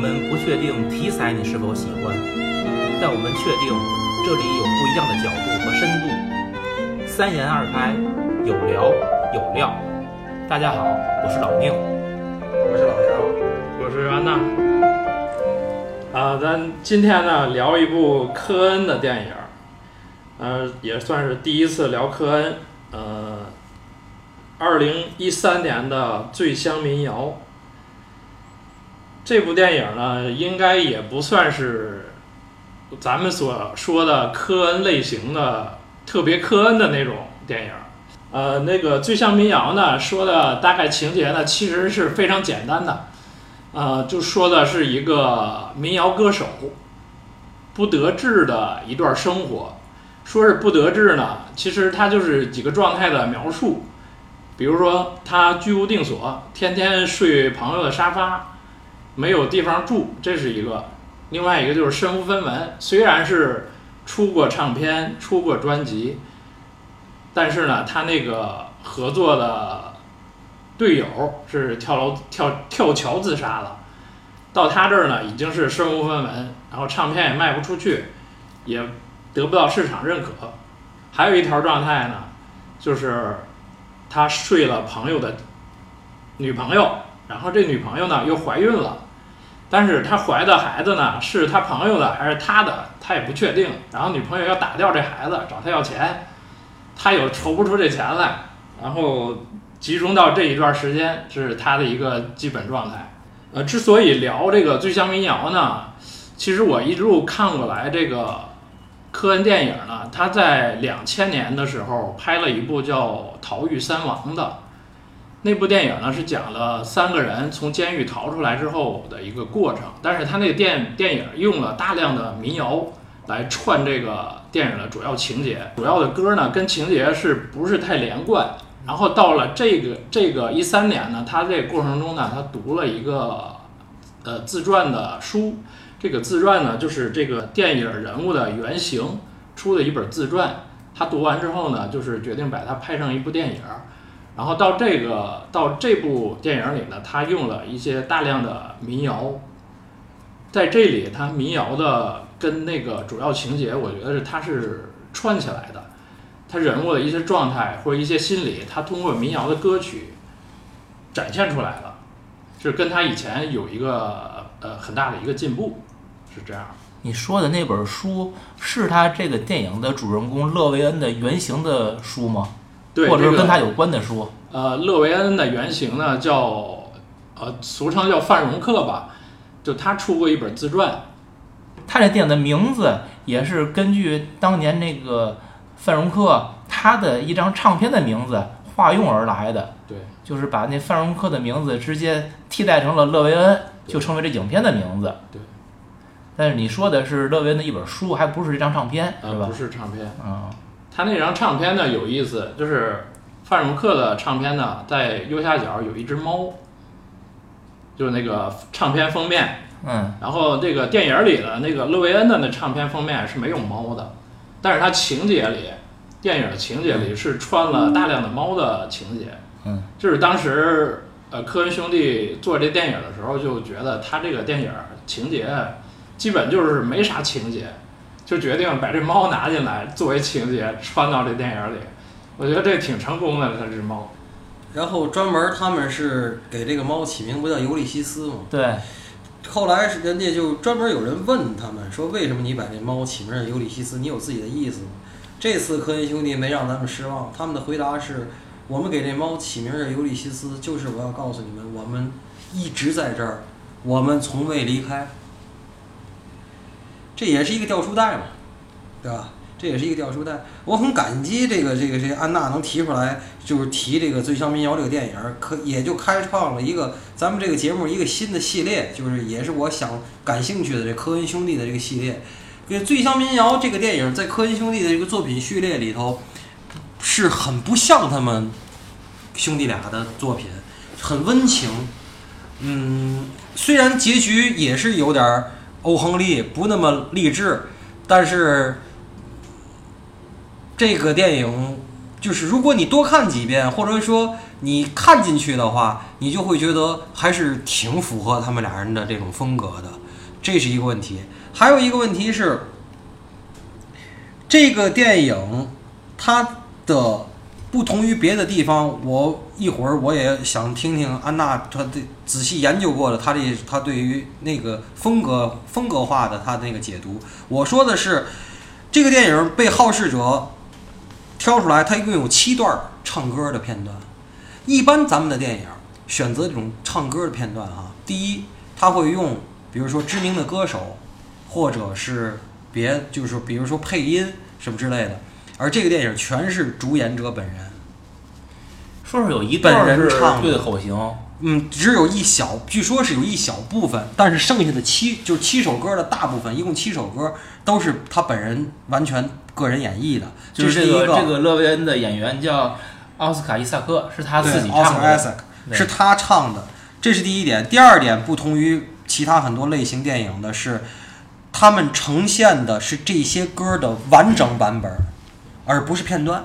我们不确定题材你是否喜欢，但我们确定这里有不一样的角度和深度。三言二拍，有聊有料。大家好，我是老宁。我是老杨，我是安娜。啊，咱今天呢聊一部科恩的电影，呃，也算是第一次聊科恩。呃，二零一三年的《醉乡民谣》这部电影呢，应该也不算是咱们所说的科恩类型的特别科恩的那种电影。呃，那个《醉乡民谣》呢，说的大概情节呢，其实是非常简单的。呃，就说的是一个民谣歌手不得志的一段生活。说是不得志呢，其实他就是几个状态的描述。比如说，他居无定所，天天睡朋友的沙发，没有地方住，这是一个；另外一个就是身无分文，虽然是出过唱片、出过专辑，但是呢，他那个合作的队友是跳楼、跳跳桥自杀了。到他这儿呢，已经是身无分文，然后唱片也卖不出去，也得不到市场认可。还有一条状态呢，就是他睡了朋友的女朋友，然后这女朋友呢又怀孕了，但是他怀的孩子呢是他朋友的还是他的，他也不确定。然后女朋友要打掉这孩子，找他要钱，他又筹不出这钱来，然后集中到这一段时间，这是他的一个基本状态。呃，之所以聊这个《醉乡民谣》呢，其实我一路看过来，这个科恩电影呢，他在两千年的时候拍了一部叫《逃狱三王》的，那部电影呢是讲了三个人从监狱逃出来之后的一个过程，但是他那个电电影用了大量的民谣来串这个电影的主要情节，主要的歌呢跟情节是不是太连贯？然后到了这个这个一三年呢，他这个过程中呢，他读了一个呃自传的书，这个自传呢就是这个电影人物的原型出的一本自传。他读完之后呢，就是决定把它拍成一部电影。然后到这个到这部电影里呢，他用了一些大量的民谣，在这里他民谣的跟那个主要情节，我觉得是它是串起来的。他人物的一些状态或者一些心理，他通过民谣的歌曲展现出来了，是跟他以前有一个呃很大的一个进步，是这样。你说的那本书是他这个电影的主人公勒维恩的原型的书吗？对，或者是跟他有关的书？呃，勒维恩的原型呢叫呃俗称叫范荣克吧，就他出过一本自传，他这电影的名字也是根据当年那个范荣克他的一张唱片的名字化用而来的，对，就是把那范荣克的名字直接替代成了勒维恩，就成为这影片的名字。对。但是你说的是勒维恩的一本书，还不是一张唱片，是呃，吧不？是唱片。嗯，他那张唱片呢有意思，就是范荣克的唱片呢，在右下角有一只猫，就是那个唱片封面。嗯，然后这个电影里的那个勒维恩的那唱片封面是没有猫的，但是它情节里，电影情节里是穿了大量的猫的情节。嗯，就是当时呃科恩兄弟做这电影的时候就觉得他这个电影情节基本就是没啥情节，就决定把这猫拿进来作为情节穿到这电影里。我觉得这挺成功的，它这只猫。然后专门他们是给这个猫起名不叫尤利西斯吗？对，后来是人家就专门有人问他们说，为什么你把这猫起名叫尤利西斯？你有自己的意思吗？这次科恩兄弟没让咱们失望，他们的回答是：我们给这猫起名叫尤利西斯，就是我要告诉你们，我们一直在这儿，我们从未离开。这也是一个掉书袋嘛，对吧？这也是一个掉书袋。我很感激这个这个这个安娜能提出来，就是提这个《醉乡民谣》这个电影，可也就开创了一个咱们这个节目一个新的系列，就是也是我想感兴趣的这科恩兄弟的这个系列。这个《醉乡民谣》这个电影在科恩兄弟的这个作品序列里头，是很不像他们兄弟俩的作品，很温情。嗯，虽然结局也是有点儿欧亨利不那么励志，但是这个电影就是如果你多看几遍，或者说你看进去的话，你就会觉得还是挺符合他们俩人的这种风格的，这是一个问题。还有一个问题是，这个电影它的不同于别的地方，我一会儿我也想听听安娜她的仔细研究过的，她这她对于那个风格风格化的她的那个解读。我说的是，这个电影被好事者挑出来，它一共有七段唱歌的片段。一般咱们的电影选择这种唱歌的片段啊，第一，他会用比如说知名的歌手，或者是别就是比如说配音什么之类的。而这个电影全是主演者本人，说是有一段本人唱的对口型，嗯，只有一小，据说是有一小部分，但是剩下的七就是七首歌的大部分，一共七首歌都是他本人完全个人演绎的，就这是一个这个勒维恩的演员叫奥斯卡伊萨克，是他自己唱奥斯的。是他唱的，这是第一点。第二点，不同于其他很多类型电影的是，他们呈现的是这些歌的完整版本，而不是片段。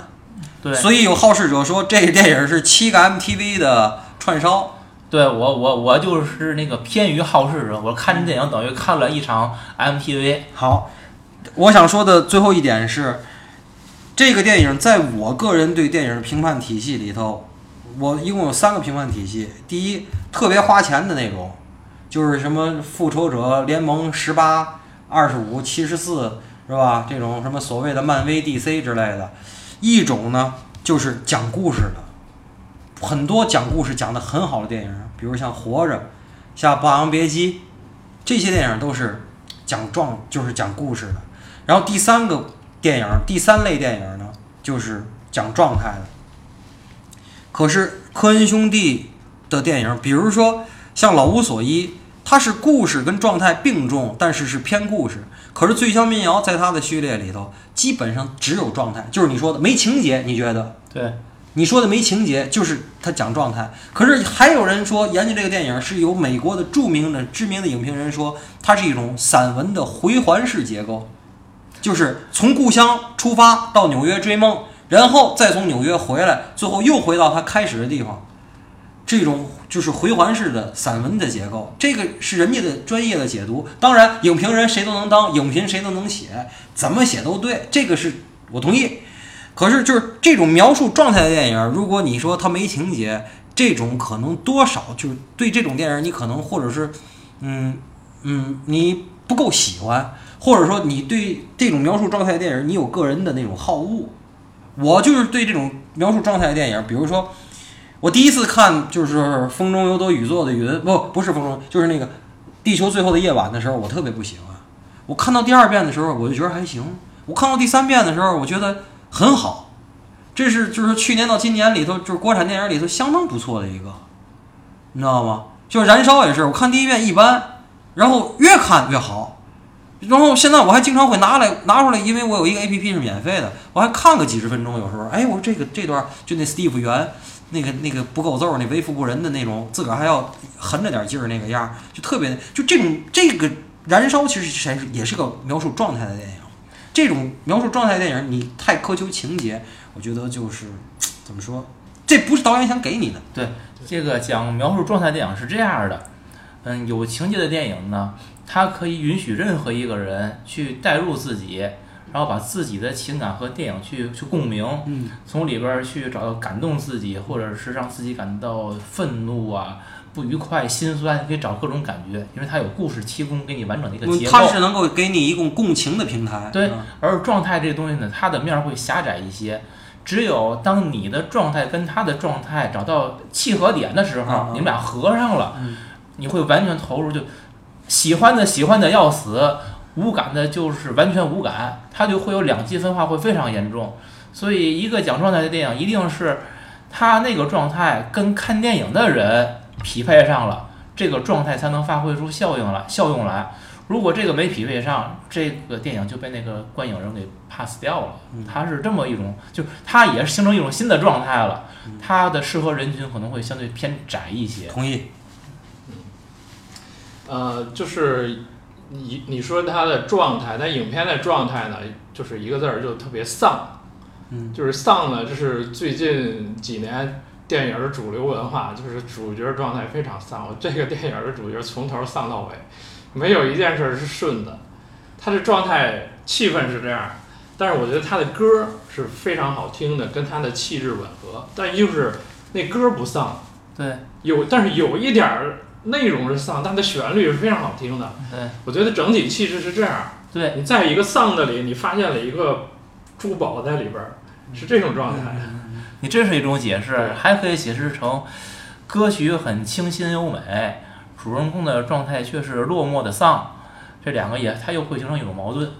对，所以有好事者说，这个电影是七个 MTV 的串烧。对我我我就是那个偏于好事者，我看这电影等于看了一场 MTV。好，我想说的最后一点是，这个电影在我个人对电影的评判体系里头，我一共有三个评判体系。第一，特别花钱的那种，就是什么复仇者联盟十八、二十五、七十四，是吧？这种什么所谓的漫威、DC 之类的。一种呢，就是讲故事的，很多讲故事讲得很好的电影，比如像《活着》、像《霸王别姬》，这些电影都是讲状，就是讲故事的。然后第三个电影，第三类电影呢，就是讲状态的。可是科恩兄弟的电影，比如说像《老无所依》，它是故事跟状态并重，但是是偏故事。可是《醉乡民谣》在它的序列里头，基本上只有状态，就是你说的没情节。你觉得？对，你说的没情节，就是他讲状态。可是还有人说，研究这个电影是由美国的著名的知名的影评人说，它是一种散文的回环式结构，就是从故乡出发到纽约追梦，然后再从纽约回来，最后又回到他开始的地方。这种就是回环式的散文的结构，这个是人家的专业的解读。当然，影评人谁都能当，影评谁都能写，怎么写都对，这个是我同意。可是就是这种描述状态的电影，如果你说它没情节，这种可能多少就是对这种电影你可能或者是，嗯嗯，你不够喜欢，或者说你对这种描述状态的电影你有个人的那种好恶。我就是对这种描述状态的电影，比如说。我第一次看就是《风中有朵雨做的云》，不，不是风中，就是那个《地球最后的夜晚》的时候，我特别不喜欢。我看到第二遍的时候，我就觉得还行。我看到第三遍的时候，我觉得很好。这是就是去年到今年里头，就是国产电影里头相当不错的一个，你知道吗？就是《燃烧》也是，我看第一遍一般，然后越看越好。然后现在我还经常会拿来拿出来，因为我有一个 A P P 是免费的，我还看个几十分钟。有时候，哎，我说这个这段就那 Steve 原。那个那个不够揍，那为富不仁的那种，自个儿还要横着点劲儿那个样儿，就特别就这种这个燃烧，其实还是也是个描述状态的电影。这种描述状态的电影，你太苛求情节，我觉得就是怎么说，这不是导演想给你的。对，这个讲描述状态电影是这样的，嗯，有情节的电影呢，它可以允许任何一个人去代入自己。然后把自己的情感和电影去去共鸣，嗯，从里边去找到感动自己，或者是让自己感到愤怒啊、不愉快、心酸，可以找各种感觉，因为它有故事提供给你完整的一个结构。它是能够给你一共共情的平台。对，嗯而状态这个东西呢，它的面儿会狭窄一些。只有当你的状态跟他的状态找到契合点的时候，你们俩合上了，嗯你会完全投入，就喜欢的喜欢的要死，无感的就是完全无感，它就会有两极分化，会非常严重。所以，一个讲状态的电影，一定是他那个状态跟看电影的人匹配上了，这个状态才能发挥出效应来，效用来。如果这个没匹配上，这个电影就被那个观影人给 pass 掉了。它是这么一种，就它也是形成一种新的状态了。它的适合人群可能会相对偏窄一些。同意。呃，就是你你说他的状态，但影片的状态呢，就是一个字儿，就特别丧。嗯就是丧呢，就是最近几年电影的主流文化，就是主角状态非常丧。我这个电影的主角从头丧到尾，没有一件事是顺的。他的状态、气氛是这样，但是我觉得他的歌是非常好听的，跟他的气质吻合。但就是那歌不丧，对有，但是有一点儿内容是丧，但它旋律是非常好听的。对我觉得整体气质是这样。对，你在一个丧的里，你发现了一个珠宝在里边儿，是这种状态。你这是一种解释，还可以解释成歌曲很清新优美，主人公的状态却是落寞的丧，这两个也它又会形成一种矛盾。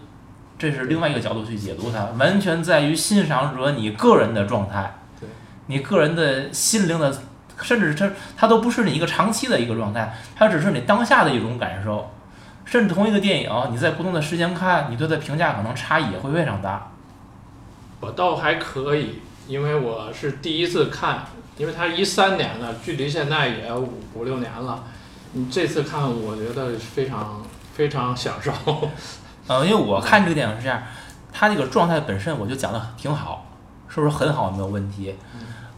这是另外一个角度去解读它，完全在于欣赏者你个人的状态，对你个人的心灵的，甚至它它都不是你一个长期的一个状态，它只是你当下的一种感受。甚至同一个电影，你在不同的时间看，你对它评价可能差异也会非常大。我倒还可以，因为我是第一次看，因为它一三年的，距离现在也五五六年了。你这次看，我觉得非常非常享受。嗯，因为我看这个电影是这样，它这个状态本身我就讲的挺好，是不是很好没有问题？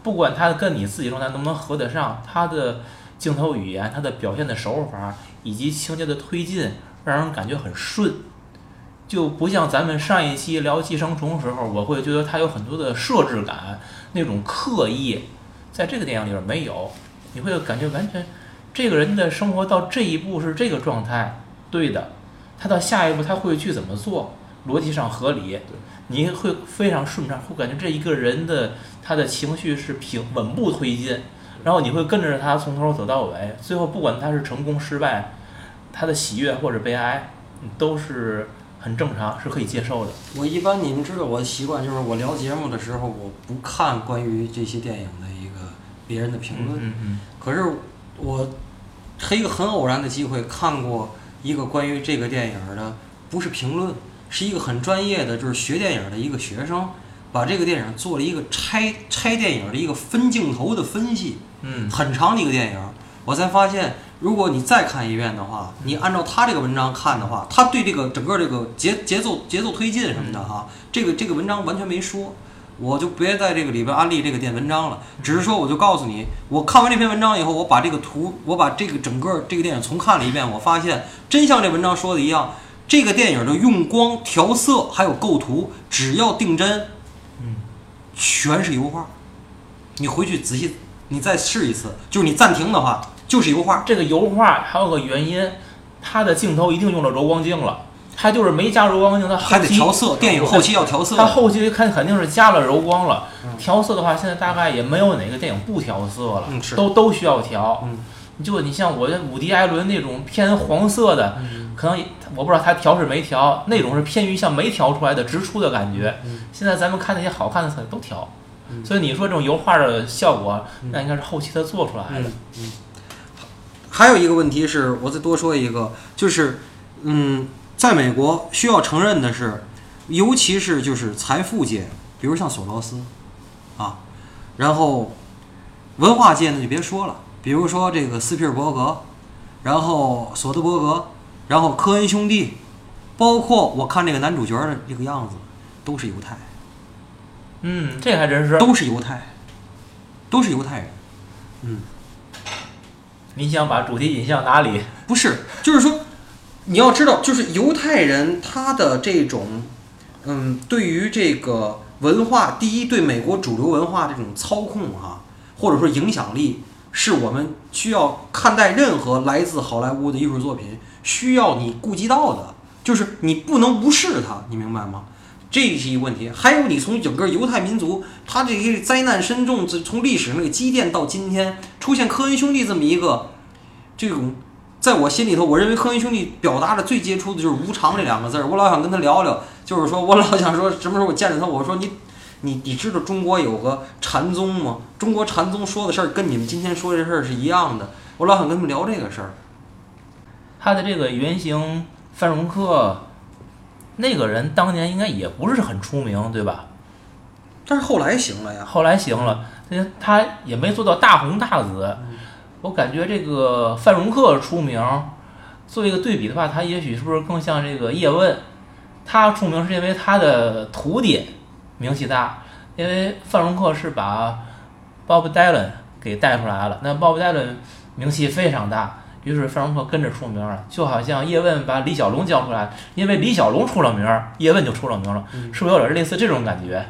不管他跟你自己状态能不能合得上，他的镜头语言、他的表现的手法以及情节的推进，让人感觉很顺，就不像咱们上一期聊《寄生虫》时候，我会觉得他有很多的设置感，那种刻意，在这个电影里边没有，你会感觉完全这个人的生活到这一步是这个状态，对的。他到下一步他会去怎么做，逻辑上合理，你会非常顺畅，会感觉这一个人的他的情绪是平稳步推进，然后你会跟着他从头走到尾，最后不管他是成功失败，他的喜悦或者悲哀，嗯都是很正常，是可以接受的。我一般你们知道我的习惯就是我聊节目的时候，我不看关于这些电影的一个别人的评论。嗯嗯可是我是一个很偶然的机会看过一个关于这个电影的，不是评论，是一个很专业的，就是学电影的一个学生，把这个电影做了一个拆拆电影的一个分镜头的分析。嗯。很长的一个电影，我才发现，如果你再看一遍的话，你按照他这个文章看的话，他对这个整个这个节节奏节奏推进什么的哈，这个这个文章完全没说，我就别在这个里边安利这个电文章了，只是说我就告诉你，我看完这篇文章以后，我把这个图，我把这个整个这个电影重看了一遍，我发现真像这文章说的一样，这个电影的用光、调色还有构图，只要定帧，嗯，全是油画。你回去仔细，你再试一次，就是你暂停的话，就是油画。这个油画还有个原因，它的镜头一定用了柔光镜了，它就是没加柔光镜，它还得调色，电影后期要调色。它后期看肯定是加了柔光了嗯。调色的话，现在大概也没有哪个电影不调色了，嗯都都需要调。嗯就你像我这伍迪·艾伦那种偏黄色的，可能我不知道他调是没调，那种是偏于像没调出来的直出的感觉。嗯现在咱们看那些好看的色都调，嗯所以你说这种油画的效果，嗯那应该是后期他做出来的。嗯，还有一个问题是我再多说一个，就是，嗯，在美国需要承认的是，尤其是就是财富界，比如像索罗斯，啊，然后文化界呢就别说了，比如说这个斯皮尔伯格，然后索德伯格，然后科恩兄弟，包括我看这个男主角的这个样子，都是犹太，嗯，这还真是。都是犹太，都是犹太人。嗯，你想把主题引向哪里？不是，就是说，你要知道，就是犹太人他的这种，嗯，对于这个文化，第一，对美国主流文化这种操控哈、或者说影响力，是我们需要看待任何来自好莱坞的艺术作品需要你顾及到的，就是你不能无视它，你明白吗？这是一个问题。还有，你从整个犹太民族，他这些灾难深重，从历史那个积淀到今天，出现科恩兄弟这么一个这种，在我心里头，我认为科恩兄弟表达的最杰出的就是无常这两个字儿。我老想跟他聊聊，就是说我老想说，什么时候我见着他，我说你。你你知道中国有个禅宗吗？中国禅宗说的事儿跟你们今天说这事儿是一样的。我老想跟他们聊这个事儿。他的这个原型范荣克，那个人当年应该也不是很出名，对吧？但是后来行了呀。后来行了，他他也没做到大红大紫。我感觉这个范荣克出名，做一个对比的话，他也许是不是更像这个叶问？他出名是因为他的徒弟名气大，因为范荣克是把 Bob Dylan 给带出来了。那 Bob Dylan 名气非常大，于是范荣克跟着出名了，就好像叶问把李小龙叫出来，因为李小龙出了名儿，叶问就出了名了，是不是有点类似这种感觉？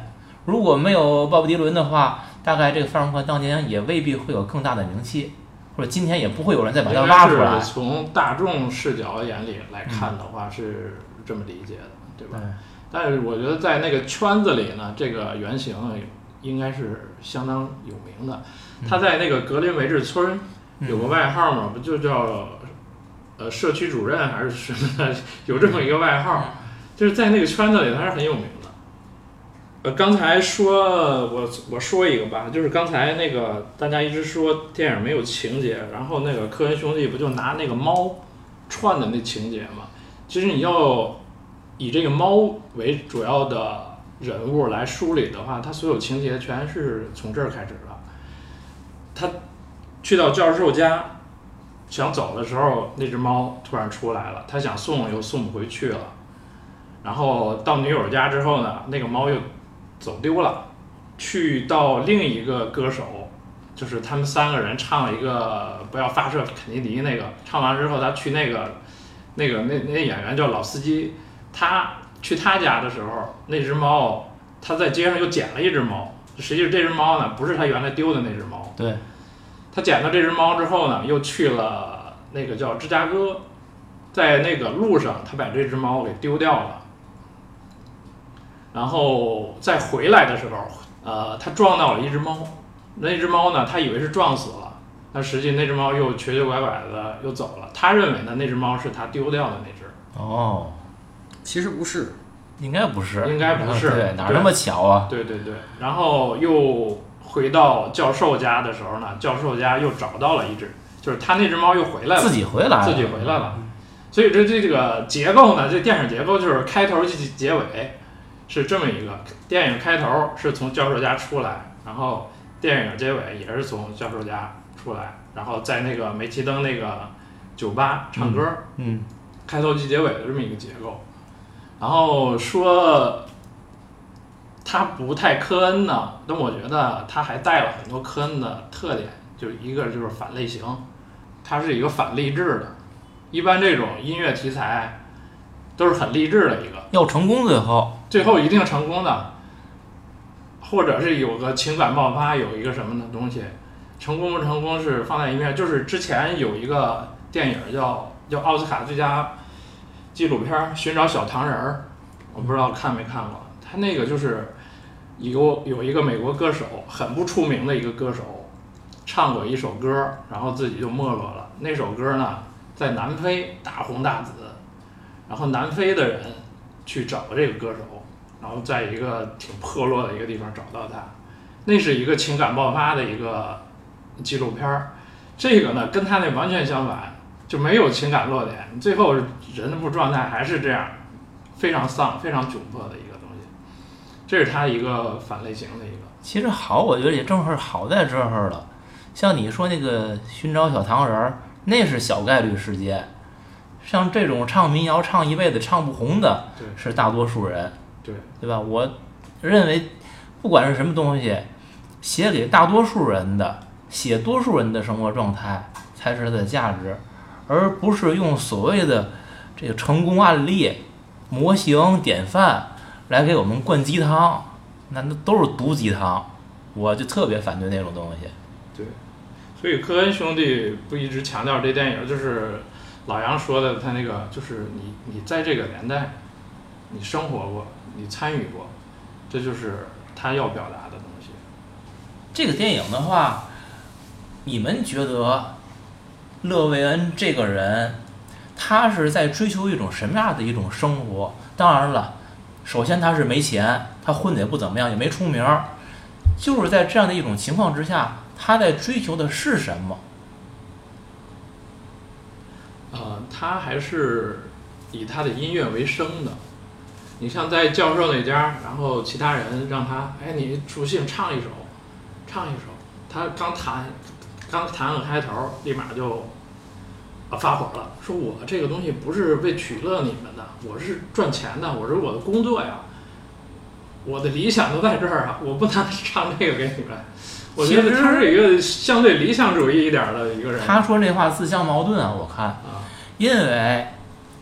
如果没有鲍勃迪伦的话，大概这个范荣克当年也未必会有更大的名气，或者今天也不会有人再把他应挖出来从大众视角眼里来看的话，是这么理解的，对吧？对但是我觉得在那个圈子里呢，这个原型应该是相当有名的。他在那个格林维治村有个外号嘛，不就叫呃社区主任还是什么的，有这么一个外号，就是在那个圈子里他是很有名的。呃，刚才说我我说一个吧，就是刚才那个大家一直说电影没有情节，然后那个科恩兄弟不就拿那个猫串的那情节嘛？其实你要以这个猫为主要的人物来梳理的话，他所有情节全是从这儿开始的。他去到教授家想走的时候，那只猫突然出来了，他想送又送不回去了。然后到女友家之后呢，那个猫又走丢了。去到另一个歌手，就是他们三个人唱了一个不要发射肯尼迪那个，唱完之后他去那个那个那那演员叫老司机，他去他家的时候，那只猫他在街上又捡了一只猫，实际这只猫呢不是他原来丢的那只猫，对，他捡到这只猫之后呢，又去了那个叫芝加哥，在那个路上他把这只猫给丢掉了，然后再回来的时候，呃，他撞到了一只猫，那只猫呢，他以为是撞死了，但实际那只猫又瘸瘸拐拐的又走了，他认为呢那只猫是他丢掉的那只。哦，其实不是，应该不是，应该不是。对，哪儿那么巧啊？对对对，然后又回到教授家的时候呢，教授家又找到了一只，就是他那只猫又回来了，自己回来了，自己回来了。所以这这个结构呢，这电影结构就是开头及结尾是这么一个，电影开头是从教授家出来，然后电影结尾也是从教授家出来，然后在那个煤气灯那个酒吧唱歌，嗯，开头及结尾的这么一个结构。然后说他不太科恩呢，但我觉得他还带了很多科恩的特点，就一个就是反类型，它是一个反励志的。一般这种音乐题材都是很励志的一个，要成功最后，最后一定成功的，或者是有个情感爆发，有一个什么的东西，成功不成功是放在一面。就是之前有一个电影叫叫奥斯卡最佳纪录片《寻找小糖人儿》，我不知道看没看过。他那个就是有有一个美国歌手，很不出名的一个歌手，唱过一首歌，然后自己就没落了。那首歌呢，在南非大红大紫，然后南非的人去找这个歌手，然后在一个挺破落的一个地方找到他，那是一个情感爆发的一个纪录片儿。这个呢，跟他那完全相反，就没有情感落点，最后人物状态还是这样，非常丧、非常窘迫的一个东西。这是他一个反类型的一个。其实好，我觉得也正是好在这儿了。像你说那个寻找小糖人儿，那是小概率事件。像这种唱民谣唱一辈子唱不红的，是大多数人，对对吧？我认为，不管是什么东西，写给大多数人的，写多数人的生活状态才是它的价值，而不是用所谓的这个成功案例、模型、典范来给我们灌鸡汤，那那都是毒鸡汤。我就特别反对那种东西。对，所以科恩兄弟不一直强调这电影，就是老杨说的，他那个就是你你在这个年代，你生活过，你参与过，这就是他要表达的东西。这个电影的话，你们觉得勒维恩这个人，他是在追求一种什么样的一种生活？当然了，首先他是没钱，他混的也不怎么样，也没出名儿，就是在这样的一种情况之下，他在追求的是什么？呃，他还是以他的音乐为生的。你像在教授那家，然后其他人让他，哎，你属性唱一首，唱一首。他刚弹，刚弹个开头，立马就啊发火了，说我这个东西不是为取乐你们的，我是赚钱的，我是我的工作呀，我的理想都在这儿啊，我不能 唱这个给你们。我觉得他是一个相对理想主义一点儿的一个人。他说这话自相矛盾啊，我看，啊，因为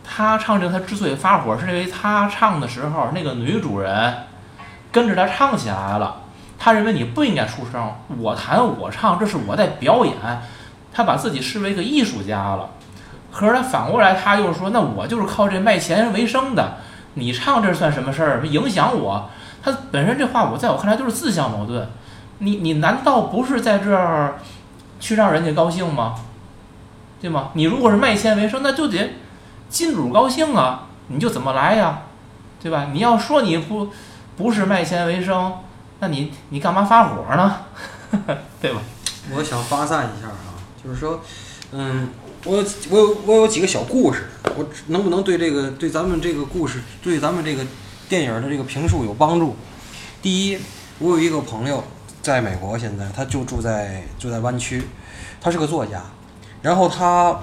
他唱这个，他之所以发火，是因为他唱的时候，那个女主人跟着他唱起来了，他认为你不应该出声，我弹我唱，这是我在表演，他把自己视为一个艺术家了。可是他反过来，他又说，那我就是靠这卖钱为生的，你唱这算什么事儿？影响我？他本身这话，我在我看来就是自相矛盾。你你难道不是在这儿去让人家高兴吗？对吗？你如果是卖钱为生，那就得金主高兴啊，你就怎么来呀，对吧？你要说你不不是卖钱为生，那你你干嘛发火呢？对吧？我想发散一下啊，就是说，嗯，我我有我有几个小故事，我能不能对这个对咱们这个故事对咱们这个电影的这个评述有帮助？第一，我有一个朋友在美国，现在他就住在住在湾区，他是个作家，然后他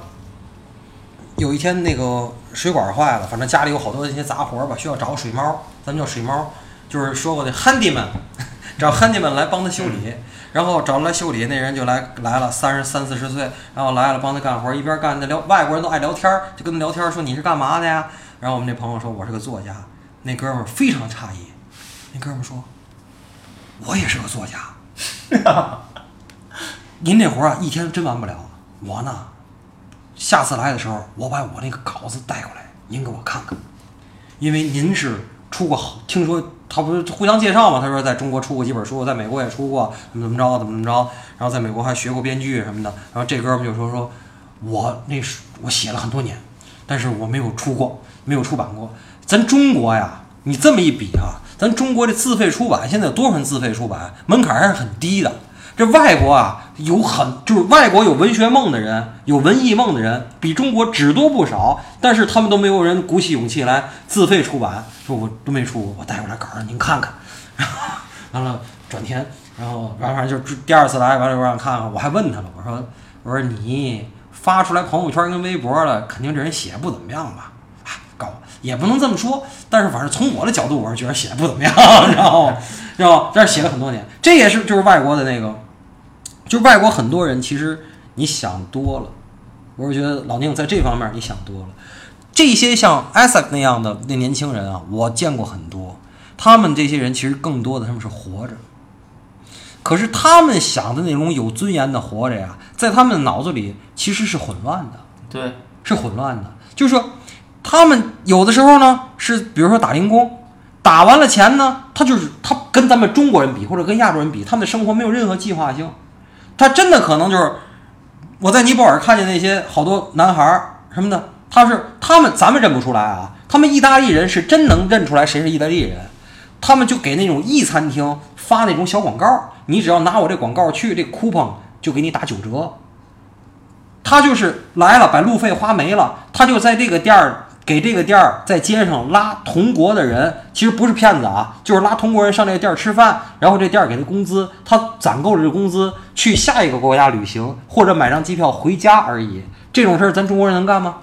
有一天那个水管坏了，反正家里有好多那些杂活吧，需要找水猫，咱们叫水猫，就是说过的 handyman，找 handyman 来帮他修理。然后找来修理，那人就来来了，三十三四十岁，然后来了帮他干活，一边干那聊，外国人都爱聊天，就跟他聊天说你是干嘛的呀？然后我们那朋友说我是个作家，那哥们儿非常诧异，那哥们儿说，我也是个作家，您这活儿啊一天真完不了，我呢，下次来的时候我把我那个稿子带过来，您给我看看，因为您是出过好，听说他不是互相介绍嘛？他说在中国出过几本书，在美国也出过，怎么怎么着，怎么怎么着，然后在美国还学过编剧什么的。然后这哥们就说说，我那是我写了很多年，但是我没有出过，没有出版过。咱中国呀，你这么一比啊，咱中国这自费出版现在有多少人自费出版？门槛还是很低的。这外国啊，有很就是外国有文学梦的人，有文艺梦的人，比中国只多不少，但是他们都没有人鼓起勇气来自费出版，说我都没出，我带过来稿让您看看。然 后完了转天，然后完反正就第二次来，完了我让看看，我还问他了，我说我说你发出来朋友圈跟微博了，肯定这人写不怎么样吧？啊，高也不能这么说，但是反正从我的角度，我是觉得写的不怎么样，然后然后但是写了很多年，这也是就是外国的那个。就是外国很多人，其实你想多了。我是觉得老宁在这方面你想多了。这些像 Isaac 那样的那年轻人啊，我见过很多。他们这些人其实更多的他们是活着，可是他们想的那种有尊严的活着呀，在他们脑子里其实是混乱的，对，是混乱的。就是说，他们有的时候呢是，比如说打零工，打完了钱呢，他就是他跟咱们中国人比，或者跟亚洲人比，他们的生活没有任何计划性。他真的可能就是我在尼泊尔看见那些好多男孩儿什么的，他是他们咱们认不出来啊，他们意大利人是真能认出来谁是意大利人，他们就给那种意餐厅发那种小广告，你只要拿我这广告去，这 coupon 就给你打九折。他就是来了，把路费花没了，他就在这个店儿给这个店儿在街上拉同国的人，其实不是骗子啊，就是拉同国人上这个店儿吃饭，然后这店儿给他工资，他攒够了这工资去下一个国家旅行，或者买张机票回家而已。这种事儿咱中国人能干吗？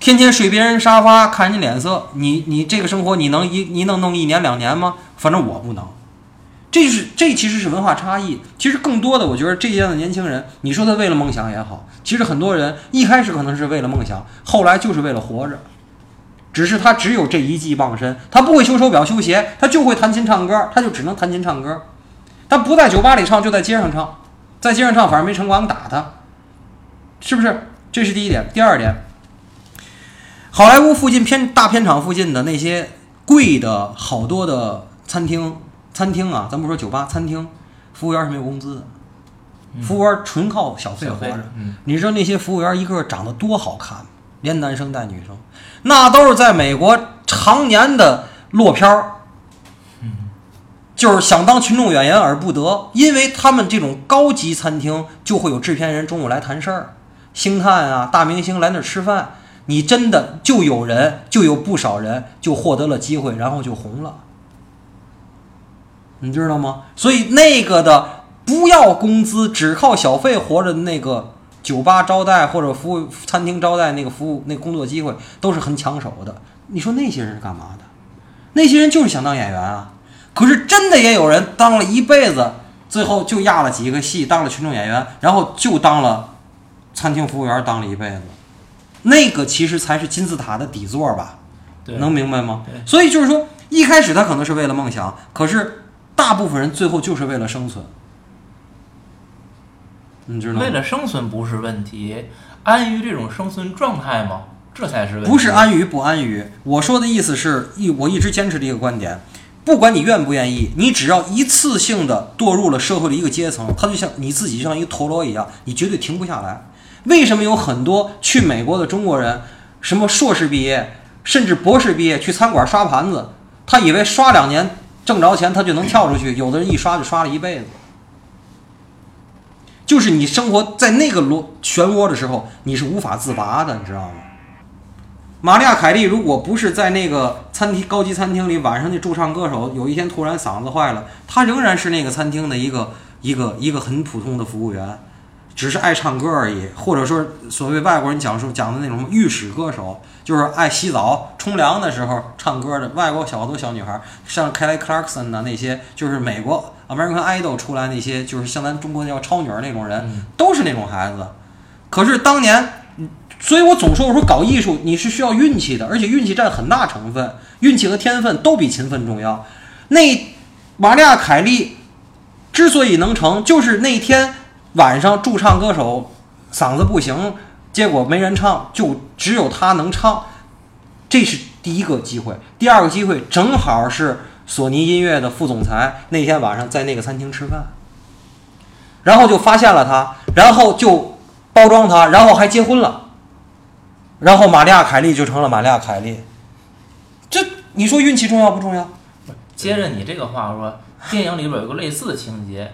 天天睡别人沙发看人家脸色，你你这个生活你能一你能弄一年两年吗？反正我不能。这是这其实是文化差异。其实更多的，我觉得这样的年轻人，你说他为了梦想也好，其实很多人一开始可能是为了梦想，后来就是为了活着。只是他只有这一技傍身，他不会修手表、修鞋，他就会弹琴唱歌，他就只能弹琴唱歌。他不在酒吧里唱，就在街上唱，在街上唱，反正没城管打他，是不是？这是第一点。第二点，好莱坞附近片大片场附近的那些贵的好多的餐厅。餐厅啊，咱不说酒吧，餐厅，服务员是没有工资的，服务员纯靠小费活着。嗯，你知道那些服务员一个个长得多好看吗？连男生带女生，那都是在美国常年的落漂儿，就是想当群众演员而不得，因为他们这种高级餐厅就会有制片人中午来谈事儿，星探啊、大明星来那儿吃饭，你真的就有人，就有不少人就获得了机会，然后就红了。你知道吗？所以那个的不要工资，只靠小费活着的那个酒吧招待或者服务餐厅招待那个服务那工作机会都是很抢手的。你说那些人是干嘛的？那些人就是想当演员啊。可是真的也有人当了一辈子最后就压了几个戏，当了群众演员，然后就当了餐厅服务员，当了一辈子。那个其实才是金字塔的底座吧？能明白吗？所以就是说，一开始他可能是为了梦想，可是大部分人最后就是为了生存，你知道吗？为了生存不是问题，安于这种生存状态吗？这才是问题。不是安于不安于，我说的意思是一我一直坚持的一个观点，不管你愿不愿意，你只要一次性的堕入了社会的一个阶层，它就像你自己就像一个陀螺一样，你绝对停不下来。为什么有很多去美国的中国人，什么硕士毕业，甚至博士毕业去餐馆刷盘子，他以为刷两年挣着钱他就能跳出去，有的人一刷就刷了一辈子。就是你生活在那个螺漩涡的时候，你是无法自拔的，你知道吗？玛利亚·凯莉如果不是在那个餐厅高级餐厅里，晚上那驻唱歌手有一天突然嗓子坏了，她仍然是那个餐厅的一个一个一个很普通的服务员，只是爱唱歌而已，或者说所谓外国人讲述讲的那种浴室歌手，就是爱洗澡、冲凉的时候唱歌的外国小好多小女孩，像 Kelly Clarkson 呐那些，就是美国 American Idol 出来那些，就是像咱中国叫超女儿那种人，嗯都是那种孩子。可是当年，所以我总说，我说搞艺术你是需要运气的，而且运气占很大成分，运气和天分都比勤奋重要。那玛利亚·凯莉之所以能成，就是那天晚上驻唱歌手嗓子不行，结果没人唱，就只有他能唱，这是第一个机会。第二个机会正好是索尼音乐的副总裁那天晚上在那个餐厅吃饭，然后就发现了他，然后就包装他，然后还结婚了，然后玛利亚·凯莉就成了玛利亚·凯莉。这你说运气重要不重要？接着你这个话说，电影里边有个类似的情节，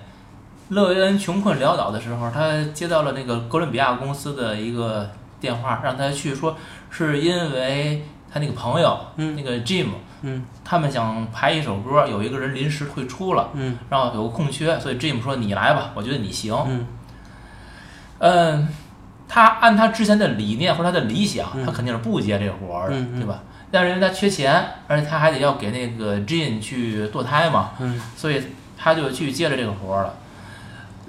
勒维恩穷困潦倒的时候，他接到了那个哥伦比亚公司的一个电话，让他去说，是因为他那个朋友，嗯。那个 Jim，嗯。他们想排一首歌，有一个人临时退出了，嗯。然后有个空缺，所以 Jim 说你来吧，我觉得你行。嗯。嗯，他按他之前的理念或者他的理想，嗯。他肯定是不接这活儿的，对吧？但是因为他缺钱，而且他还得要给那个 Jin 去堕胎嘛，嗯。所以他就去接了这个活儿了。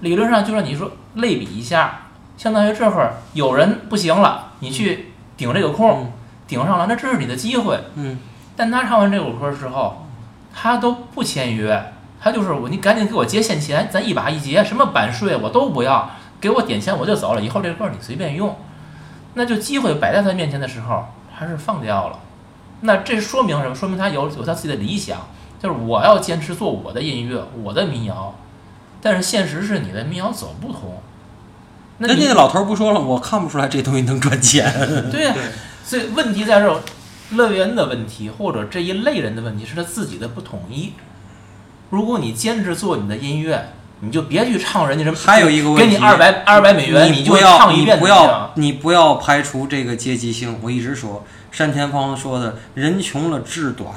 理论上就让你说类比一下，相当于这会儿有人不行了，你去顶这个空，嗯顶上了，那这是你的机会。嗯但他唱完这首歌之后，他都不签约，他就是我，你赶紧给我结现钱，咱一把一结，什么版税我都不要，给我点钱我就走了，以后这歌你随便用。那就机会摆在他面前的时候，还是放掉了。那这说明什么？说明他有有他自己的理想，就是我要坚持做我的音乐，我的民谣。但是现实是你的民谣走不通。那你人家老头儿不说了，我看不出来这东西能赚钱。对呀、对所以问题在这儿，乐维恩的问题或者这一类人的问题是他自己的不统一。如果你坚持做你的音乐，你就别去唱人家什么，还有一个问题，给你二百二百美元，你就要唱一遍不怎么样要你不要排除这个阶级性。我一直说，单田芳说的“人穷了志短”，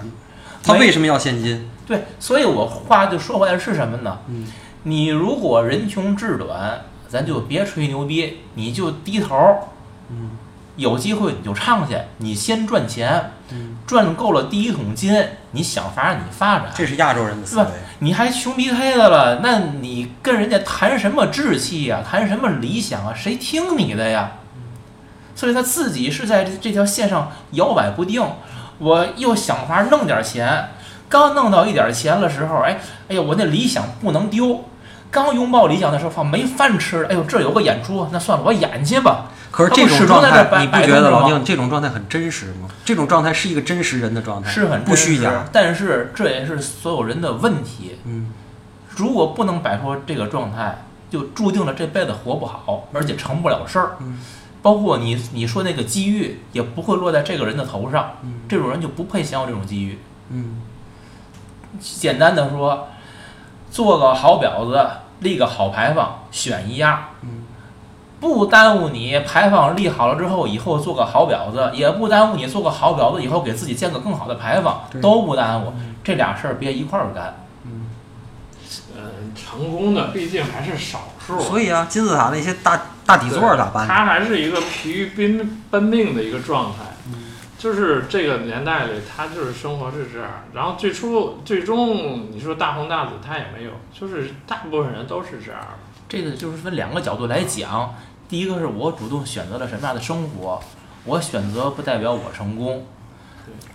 他为什么要现金？对，所以我话就说回来是什么呢？嗯你如果人穷志短，咱就别吹牛逼，你就低头儿。嗯有机会你就唱去，你先赚钱，嗯，赚够了第一桶金，你想法儿你发展。这是亚洲人的思维。你还穷逼黑的了，那你跟人家谈什么志气呀、谈什么理想啊？谁听你的呀？所以他自己是在这这条线上摇摆不定。我又想法弄点钱，刚弄到一点钱的时候，哎，哎呀，我那理想不能丢。刚拥抱理想的时候，放没饭吃了。哎呦，这有个演出，那算了，我演去吧。可是这种状态，你不觉得老丁这种状态很真实吗？这种状态是一个真实人的状态，是很不虚假。，但是这也是所有人的问题。嗯，如果不能摆脱这个状态，就注定了这辈子活不好，而且成不了事儿。嗯包括你你说那个机遇，也不会落在这个人的头上。嗯这种人就不配享有这种机遇。嗯简单的说，做个好婊子，立个好牌坊，选一样，嗯不耽误你牌坊立好了之后，以后做个好婊子，也不耽误你做个好婊子以后给自己建个更好的牌坊，都不耽误。这俩事儿别一块儿干。成功的毕竟还是少数。所以啊，金字塔那些大大底座儿咋办？他还是一个疲于奔奔命的一个状态。就是这个年代里，他就是生活是这样。然后最初最终你说大红大紫，他也没有，就是大部分人都是这样。这个就是分两个角度来讲。第一个是我主动选择了什么样的生活，我选择不代表我成功，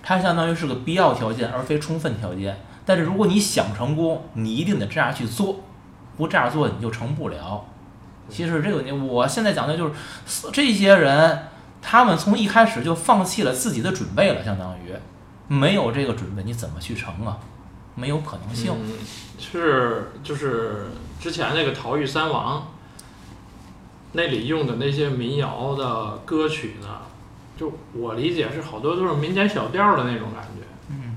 它相当于是个必要条件而非充分条件。但是如果你想成功，你一定得这样去做，不这样做你就成不了。其实这个我现在讲的就是这些人，他们从一开始就放弃了自己的准备了，相当于没有这个准备，你怎么去成啊？没有可能性。嗯，是就是之前那个《逃狱三王》。那里用的那些民谣的歌曲呢，就我理解是好多都是民间小调的那种感觉。嗯。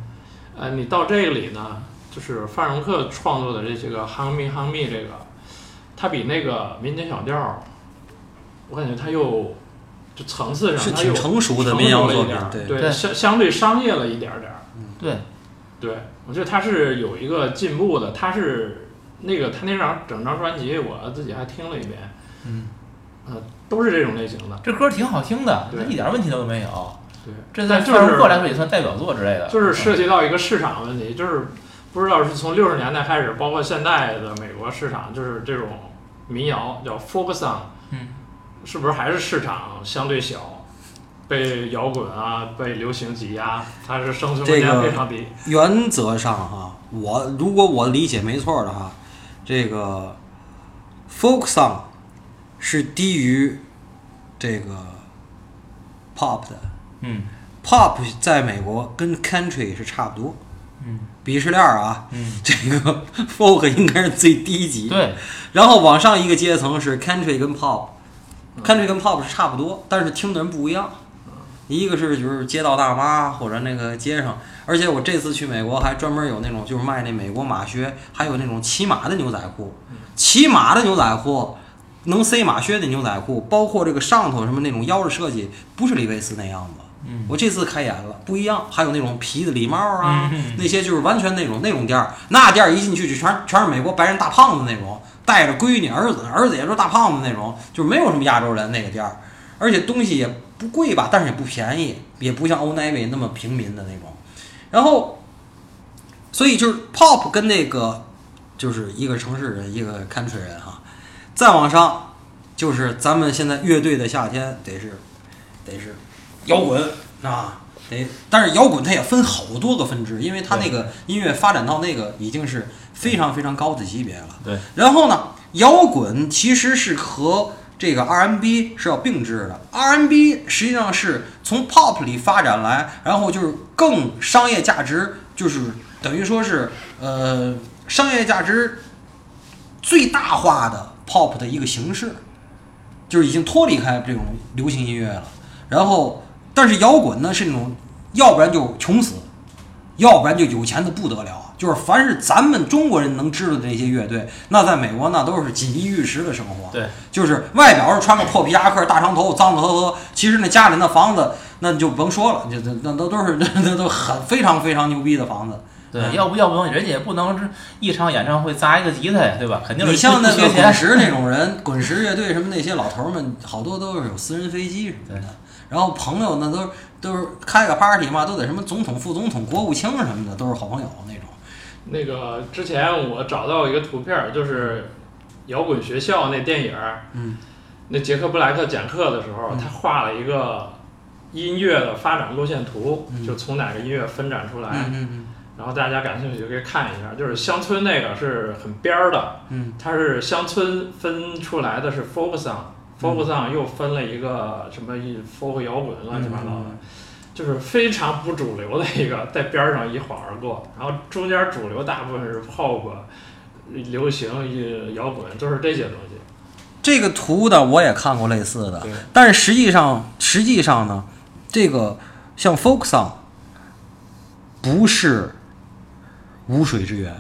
呃，你到这里呢，就是范荣克创作的这些个《哈密哈密》这个，它比那个民间小调，我感觉它又就层次上它又成熟的民谣作品，对，相相对商业了一点点。儿，对。对，我觉得它是有一个进步的。它是那个他那张整张专辑，我自己还听了一遍。嗯。呃，都是这种类型的。这歌挺好听的，它一点问题都没有。对，这在就是过来说也算代表作之类的。就是涉及到一个市场问题，就是不知道是从六十年代开始，包括现在的美国市场，就是这种民谣叫 folk song，嗯，是不是还是市场相对小，被摇滚啊、被流行挤压，它是生存空间非常低。原则上哈，我如果我理解没错的哈，这个 folk song。是低于这个 pop 的，嗯，pop 在美国跟 country 是差不多，嗯，鄙视链啊，嗯，这个 folk 应该是最低级，对，然后往上一个阶层是 country 跟 pop，country 跟 pop 是差不多，但是听的人不一样，一个是就是街道大妈或者那个街上，而且我这次去美国还专门有那种就是卖那美国马靴，还有那种骑马的牛仔裤，骑马的牛仔裤。能塞马靴的牛仔裤，包括这个上头什么那种腰的设计，不是李维斯那样子。嗯，我这次开眼了，不一样。还有那种皮的礼帽啊，那些就是完全那种那种店儿。那店儿一进去就全全是美国白人大胖子那种，带着闺女儿子，儿子也是大胖子那种，就是没有什么亚洲人那个店儿。而且东西也不贵吧，但是也不便宜，也不像欧奈维那么平民的那种。然后，所以就是 pop 跟那个就是一个城市人，一个 country 人哈。再往上，就是咱们现在乐队的夏天得是，得是摇滚啊，得。但是摇滚它也分好多个分支，因为它那个音乐发展到那个已经是非常非常高的级别了。对。然后呢，摇滚其实是和这个 R&B 是要并置的。R&B 实际上是从 Pop 里发展来，然后就是更商业价值，就是等于说是呃商业价值最大化的。pop 的一个形式，就是已经脱离开这种流行音乐了。然后，但是摇滚呢是那种，要不然就穷死，要不然就有钱的不得了。就是凡是咱们中国人能知道的那些乐队，那在美国那都是锦衣玉食的生活。对，就是外表是穿个破皮夹克、大长头、脏脏呵呵，其实那家里那房子那就甭说了，就那那都都是那 那都很非常非常牛逼的房子。对，要不要不能，人家也不能是一场演唱会砸一个吉他呀，对吧？肯定是你像那个滚石那种人，滚石乐队什么那些老头们，好多都是有私人飞机什么的。然后朋友那都都是开个 party 嘛，都得什么总统、副总统、国务卿什么的，都是好朋友那种。那个之前我找到一个图片，就是摇滚学校那电影嗯，那杰克布莱克讲课的时候，他画了一个音乐的发展路线图，就从哪个音乐分展出来。嗯嗯。然后大家感兴趣就可以看一下，就是乡村那个是很边儿的，嗯，它是乡村分出来的是 folk song，folk song 又分了一个什么 folk 摇滚乱七八糟的，就是非常不主流的一个，在边儿上一晃而过。然后中间主流大部分是 pop、流行、摇滚，都是这些东西。这个图的，我也看过类似的，但是实际上，实际上呢，这个像 folk song 不是。无水之源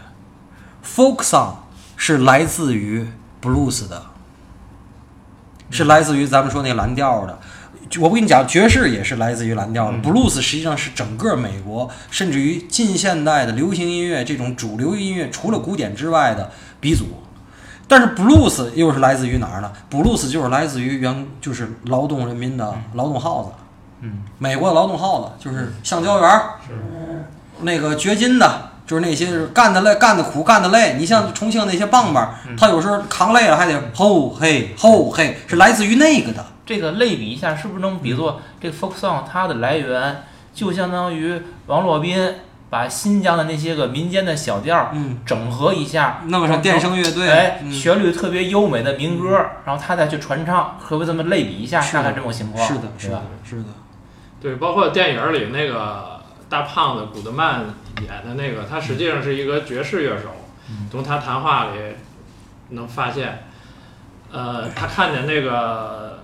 ，folk song 是来自于 blues 的，是来自于咱们说那蓝调的。我不跟你讲，爵士也是来自于蓝调的。blues 实际上是整个美国，甚至于近现代的流行音乐这种主流音乐，除了古典之外的鼻祖。但是 blues 又是来自于哪儿呢？blues 就是来自于原就是劳动人民的劳动号子。嗯，美国的劳动号子就是橡胶园儿，那个掘金的，就是那些干的累、干的苦、干的累。你像重庆那些棒棒，他有时候扛累了还得吼嘿吼嘿，是来自于那个的。这个类比一下，是不是能比作这个 folk song 它的来源就相当于王洛宾把新疆的那些个民间的小调儿嗯，整合一下，弄上电声乐队，哎，嗯旋律特别优美的民歌，然后他再去传唱，可不可以这么类比一下？是的大概这种情况，是的，是的对吧？，是的。对，包括电影里那个大胖子古德曼演的那个，他实际上是一个爵士乐手。嗯从他谈话里能发现，呃，他看见那个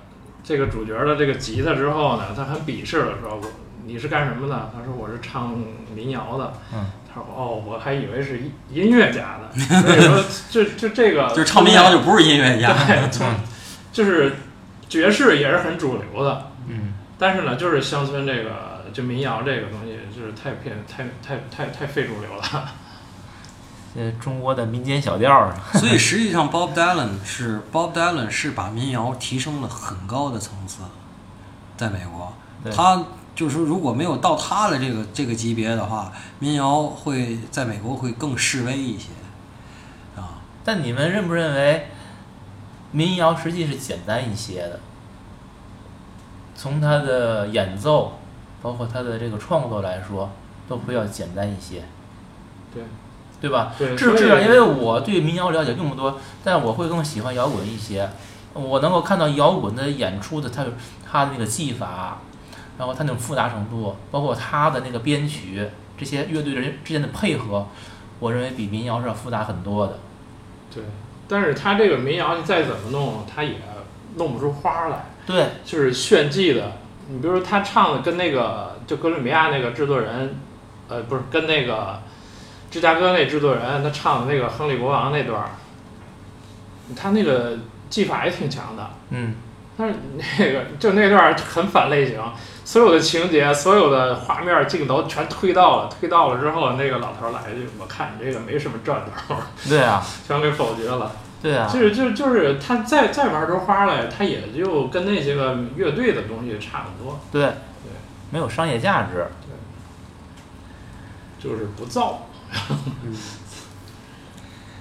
这个主角的这个吉他之后呢，他很鄙视的说：“我你是干什么的？”他说：“我是唱民谣的。”嗯，他说：“哦，我还以为是音音乐家呢。”所以说，就就这个就是唱民谣就不是音乐家，对，从就是爵士也是很主流的。嗯，但是呢，就是乡村这个就民谣这个东西，就是太偏太太太太非主流了。呃，中国的民间小调儿，所以实际上 Bob Dylan 是 Bob Dylan 是把民谣提升了很高的层次，在美国，他就是说如果没有到他的这个这个级别的话，民谣会在美国会更示威一些，啊，但你们认不认为民谣实际是简单一些的？从他的演奏，包括他的这个创作来说，都会要简单一些，对对吧？对，至至少因为我对民谣了解并不多，但我会更喜欢摇滚一些。我能够看到摇滚的演出的它它的那个技法，然后它那种复杂程度，包括它的那个编曲，这些乐队人之间的配合，我认为比民谣是要复杂很多的。对，但是他这个民谣你再怎么弄，他也弄不出花来，对，就是炫技的。你比如说他唱的跟那个就哥伦比亚那个制作人，呃，不是跟那个芝加哥那制作人，他唱的那个亨利国王那段儿，他那个技法也挺强的。嗯，但是那个就那段儿很反类型，所有的情节、所有的画面、镜头全推到了，推到了之后，那个老头儿来一句：“我看你这个没什么赚头儿，对啊，全给否决了。”对啊，就是就是就是他再再玩出花来，他也就跟那些个乐队的东西差不多，对，对没有商业价值。对就是不造。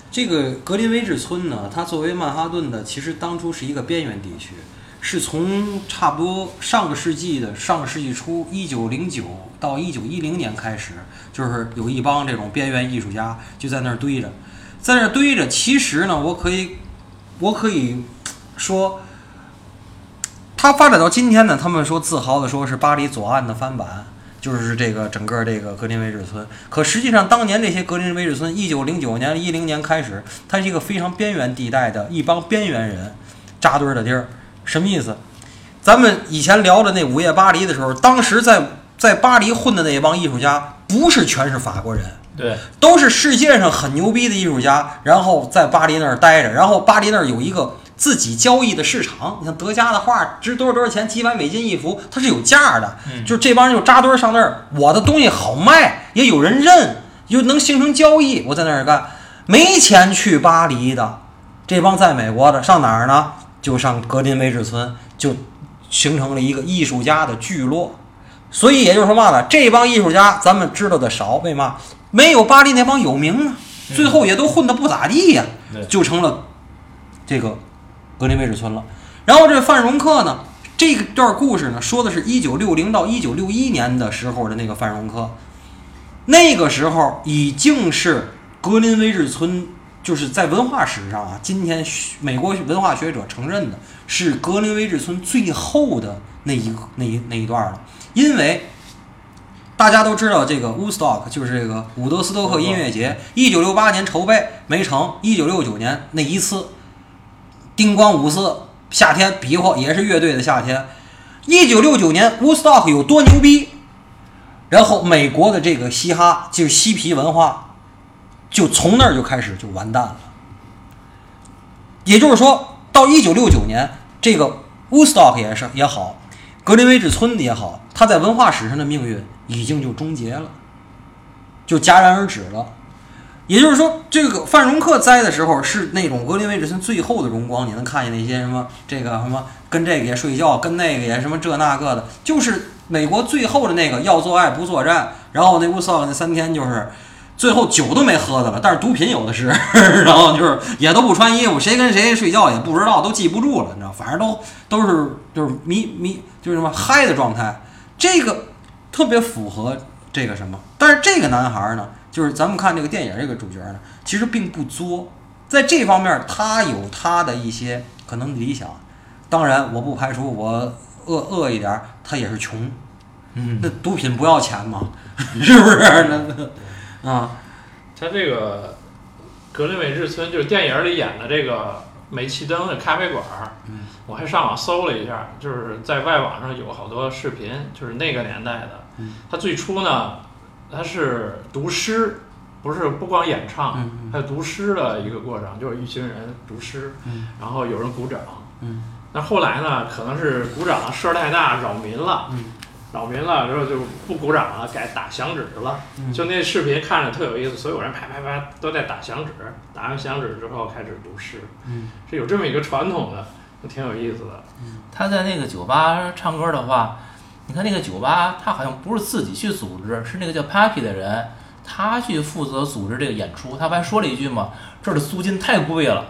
这个格林威治村呢，它作为曼哈顿的，其实当初是一个边缘地区，是从差不多上个世纪的上个世纪初，一九零九到一九一零年开始，就是有一帮这种边缘艺术家就在那儿堆着，在那儿堆着。其实呢，我可以，我可以说，它发展到今天呢，他们说自豪的说是巴黎左岸的翻版。就是这个整个这个格林威治村，可实际上当年这些格林威治村，一九零九年、一零年开始，它是一个非常边缘地带的一帮边缘人扎堆儿的地儿。什么意思？咱们以前聊的那午夜巴黎的时候，当时在在巴黎混的那帮艺术家，不是全是法国人，对，都是世界上很牛逼的艺术家，然后在巴黎那儿待着，然后巴黎那儿有一个自己交易的市场。你像德加的画值多少多少钱，几百美金一幅，它是有价的。嗯就这帮人就扎堆儿上那儿，我的东西好卖，也有人认，又能形成交易。我在那儿干，没钱去巴黎的，这帮在美国的上哪儿呢？就上格林威治村，就形成了一个艺术家的聚落。所以也就是说嘛呢，这帮艺术家咱们知道的少，为嘛？没有巴黎那帮有名啊，最后也都混得不咋地呀、对就成了这个格林威治村了。然后这范荣克呢，这个段故事呢，说的是一九六零到一九六一年的时候的那个范荣克，那个时候已经是格林威治村，就是在文化史上啊，今天美国文化学者承认的是格林威治村最后的那一那一那一段了，因为。大家都知道这个 Woodstock 就是这个伍德斯托克音乐节，一九六八年筹备没成，一九六九年那一次叮咣五四夏天比划也是乐队的夏天。一九六九年 Woodstock 有多牛逼，然后美国的这个嘻哈就是嬉皮文化，就从那儿就开始就完蛋了。也就是说，到一九六九年，这个 Woodstock 也是也好，格林威治村也好，它在文化史上的命运已经就终结了，就戛然而止了。也就是说，这个范荣克栽的时候是那种格林威治村最后的荣光，你能看见那些什么这个什么跟这个也睡觉，跟那个也什么这那个的，就是美国最后的那个要做爱不作战，然后那乌斯奥那三天就是最后酒都没喝的了，但是毒品有的是，然后就是也都不穿衣服，谁跟谁睡觉也不知道，都记不住了，你知道，反正都都是就是迷迷就是什么嗨的状态，这个特别符合这个什么，但是这个男孩呢？就是咱们看这个电影，这个主角呢，其实并不作，在这方面他有他的一些可能理想。当然，我不排除我饿饿一点，他也是穷。嗯那毒品不要钱吗？是不是？那啊，他这个格林美治村就是电影里演的这个煤气灯的咖啡馆儿，嗯我还上网搜了一下，就是在外网上有好多视频，就是那个年代的嗯。他最初呢，他是读诗，不是不光演唱，嗯还有读诗的一个过程，就是一群人读诗，嗯然后有人鼓掌。嗯那后来呢，可能是鼓掌声儿太大扰民了，嗯扰民了之后就不鼓掌了，改打响指了。嗯就那视频看着特有意思，所有人啪啪啪都在打响指，打完响指之后开始读诗，嗯是有这么一个传统的，挺有意思的。他在那个酒吧唱歌的话，你看那个酒吧，他好像不是自己去组织，是那个叫 Papi 的人，他去负责组织这个演出。他不还说了一句嘛，这儿的租金太贵了，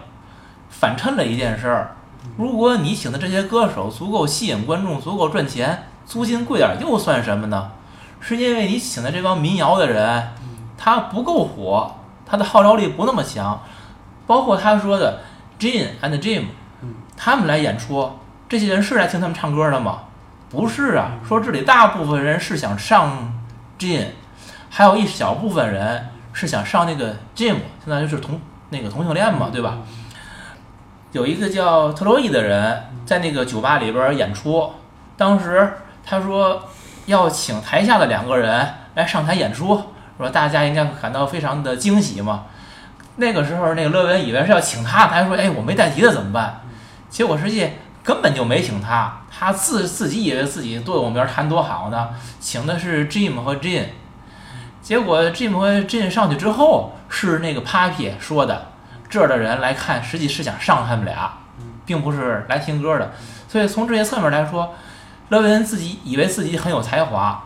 反衬了一件事儿。如果你请的这些歌手足够吸引观众，足够赚钱，租金贵点儿又算什么呢？是因为你请的这帮民谣的人，他不够火，他的号召力不那么强。包括他说的 Gene and Jim，他们来演出，这些人是来听他们唱歌的吗？不是啊，说这里大部分人是想上 Gene，还有一小部分人是想上那个 gym，现在就是同那个同性恋嘛，对吧？有一个叫特洛伊的人在那个酒吧里边演出，当时他说要请台下的两个人来上台演出，说大家应该感到非常的惊喜嘛。那个时候，那个乐文以为是要请他，他还说：“哎，我没带吉他怎么办？”结果实际根本就没请他，他自自己以为自己多有名，弹多好呢，请的是 Jim 和 Jin。结果 Jim 和 Jin 上去之后，是那个 Papi 说的，这儿的人来看，实际是想上他们俩，并不是来听歌的。所以从这些侧面来说，乐文自己以为自己很有才华，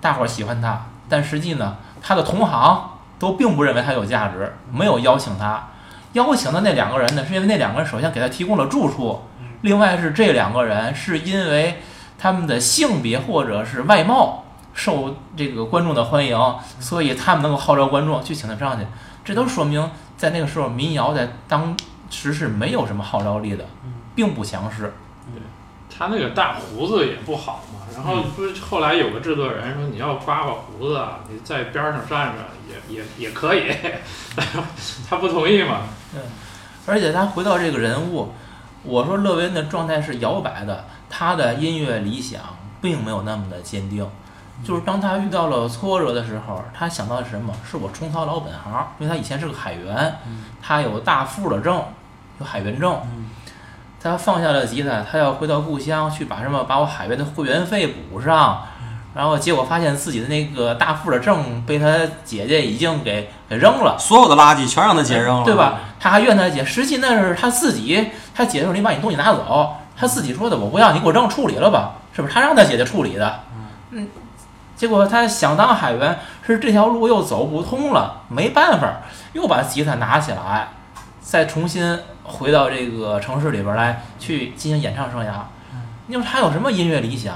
大伙儿喜欢他，但实际呢，他的同行都并不认为他有价值，没有邀请他。邀请的那两个人呢，是因为那两个人首先给他提供了住处，另外是这两个人是因为他们的性别或者是外貌受这个观众的欢迎，所以他们能够号召观众去请他上去。这都说明在那个时候民谣在当时是没有什么号召力的，并不强势。对他那个大胡子也不好嘛，然后不是后来有个制作人说你要刮刮胡子啊，你在边上站着也也 也可以，他不同意嘛。而且他回到这个人物，我说勒维恩的状态是摇摆的，他的音乐理想并没有那么的坚定。就是当他遇到了挫折的时候，他想到的是什么？是我重操老本行，因为他以前是个海员，他有大副的证，有海员证。他放下了吉他，他要回到故乡去把什么把我海员的会员费补上，然后结果发现自己的那个大副的证被他姐姐已经给给扔了。所有的垃圾全让他姐扔了，对吧？？他还怨他姐，实际那是他自己，他姐说你把你东西拿走，他自己说的，我不要，你给我扔处理了吧，是不是？他让他姐姐处理的，嗯，结果他想当海员，是这条路又走不通了，没办法，又把吉他拿起来，再重新回到这个城市里边来去进行演唱生涯。你说他有什么音乐理想？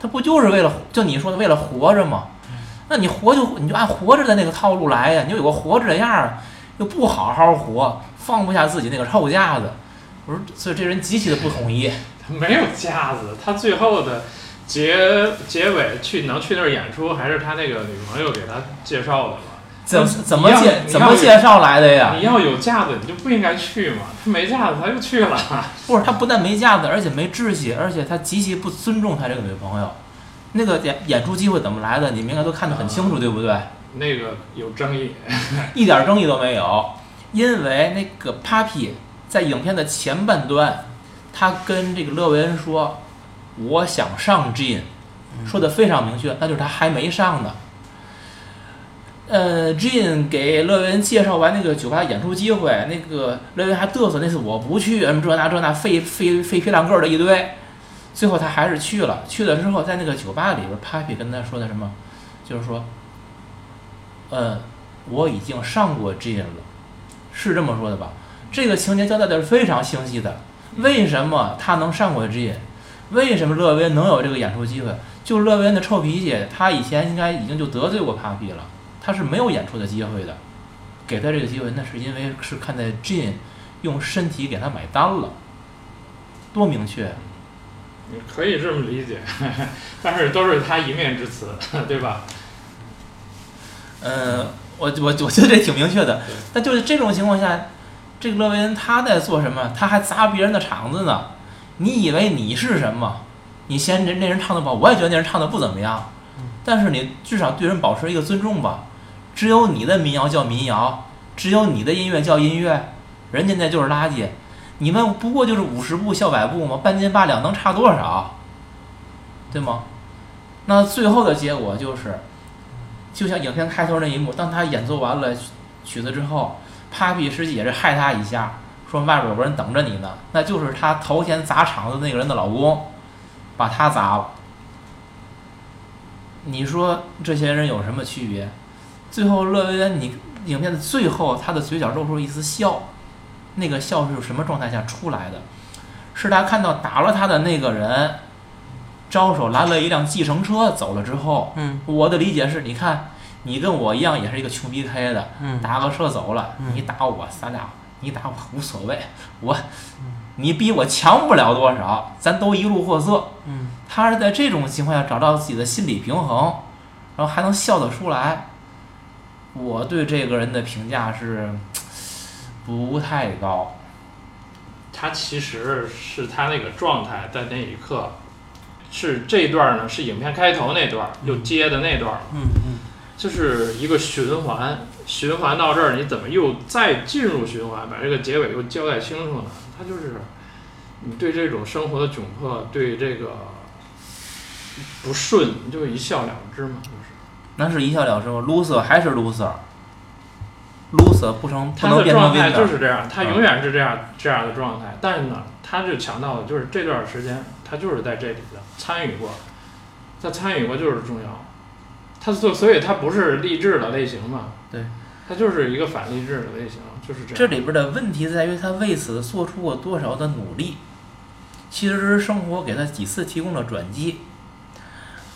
他不就是为了就你说的为了活着吗？那你活就你就按活着的那个套路来呀，你就有个活着的样儿，又不好好活，放不下自己那个臭架子。我说，所以这人极其的不统一。他没有架子，他最后的结结尾去能去那儿演出，还是他那个女朋友给他介绍的？怎怎么介怎么介绍来的呀？你要有架子，你就不应该去嘛。他没架子，他就去了。不是他不但没架子，而且没志气，而且他极其不尊重他这个女朋友。那个演演出机会怎么来的？你们应该都看得很清楚，对不对？那个有争议，一点争议都没有，因为那个 Papi 在影片的前半段，他跟这个勒维恩说：“我想上 Gene”，说的非常明确，那就是他还没上呢。呃，Jean 给乐维恩介绍完那个酒吧演出机会，那个乐维恩还嘚瑟，那次我不去，什么这那这那废废废皮烂个的一堆，最后他还是去了。去了之后，在那个酒吧里边，Papi 跟他说的什么，就是说，呃，我已经上过 Jean 了，是这么说的吧？这个情节交代的是非常清晰的。为什么他能上过 Jean？为什么乐威能有这个演出机会？就乐威恩的臭脾气，他以前应该已经就得罪过 Papi 了。他是没有演出的机会的，给他这个机会，那是因为是看在 Jin 用身体给他买单了，多明确。你可以这么理解，但是都是他一面之词，对吧？嗯，我我我觉得这挺明确的。那就是这种情况下，这个勒维恩他在做什么？他还砸别人的场子呢。你以为你是什么？你嫌人那人唱的不好，我也觉得那人唱的不怎么样。但是你至少对人保持一个尊重吧。只有你的民谣叫民谣，只有你的音乐叫音乐，人家那就是垃圾。你们不过就是五十步笑百步嘛，半斤八两能差多少？对吗？那最后的结果就是，就像影片开头那一幕，当他演奏完了曲子之后，Papi 实际也是害他一下，说外边有个人等着你呢，那就是他头天砸场子那个人的老公，把他砸了。你说这些人有什么区别？最后，乐维恩，你影片的最后，他的嘴角露出一丝笑，那个笑是什么状态下出来的？是他看到打了他的那个人，招手拦了一辆计程车走了之后。嗯。我的理解是，你看，你跟我一样，也是一个穷逼开的。嗯。打个车走了，你打我，咱俩你打我无所谓，我，你比我强不了多少，咱都一路货色。嗯。他是在这种情况下找到自己的心理平衡，然后还能笑得出来。我对这个人的评价是不太高。他其实是他那个状态，在那一刻，是这段呢，是影片开头那段又接的那段嗯嗯。就是一个循环，循环到这儿，你怎么又再进入循环，把这个结尾又交代清楚呢？他就是你对这种生活的窘迫，对这个不顺，你就一笑了之嘛，就是。那是一笑了之吗？loser 还是 loser，loser 不成不能变成 winner。他的状态就是这样，他永远是这样这样的状态。但是呢，他就强调的就是这段时间，他就是在这里的参与过，他参与过就是重要。他所所以，他不是励志的类型嘛？对，他就是一个反励志的类型，就是这样。这里边的问题在于他为此做出过多少的努力。其实生活给他几次提供了转机。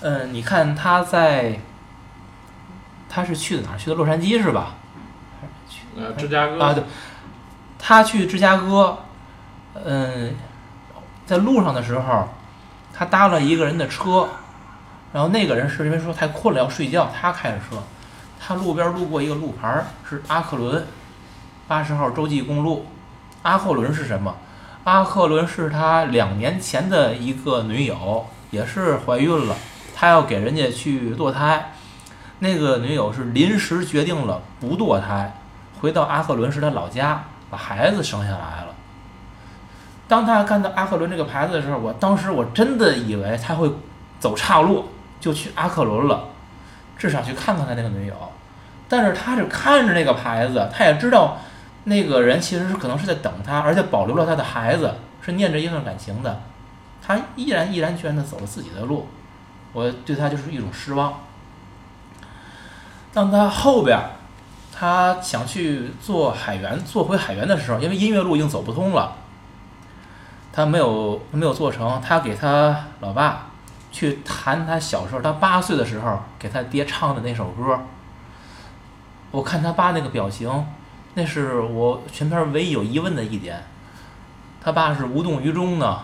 嗯，你看他在。他是去的哪儿？去的洛杉矶是吧？呃，芝加哥啊，对。他去芝加哥，嗯，在路上的时候，他搭了一个人的车，然后那个人是因为说太困了要睡觉，他开着车。他路边路过一个路牌是阿克伦八十号洲际公路。阿克伦是什么？阿克伦是他两年前的一个女友，也是怀孕了，他要给人家去堕胎。那个女友是临时决定了不堕胎，回到阿克伦是他老家，把孩子生下来了。当他看到阿克伦这个牌子的时候，我当时我真的以为他会走岔路，就去阿克伦了，至少去看看他那个女友。但是他是看着那个牌子，他也知道那个人其实是可能是在等他，而且保留了他的孩子，是念着一段感情的。他依然毅然决然的走了自己的路，我对他就是一种失望。当他后边，他想去做海员，做回海员的时候，因为音乐路已经走不通了，他没有没有做成。他给他老爸去弹他小时候，他八岁的时候给他爹唱的那首歌。我看他爸那个表情，那是我全片唯一有疑问的一点。他爸是无动于衷呢，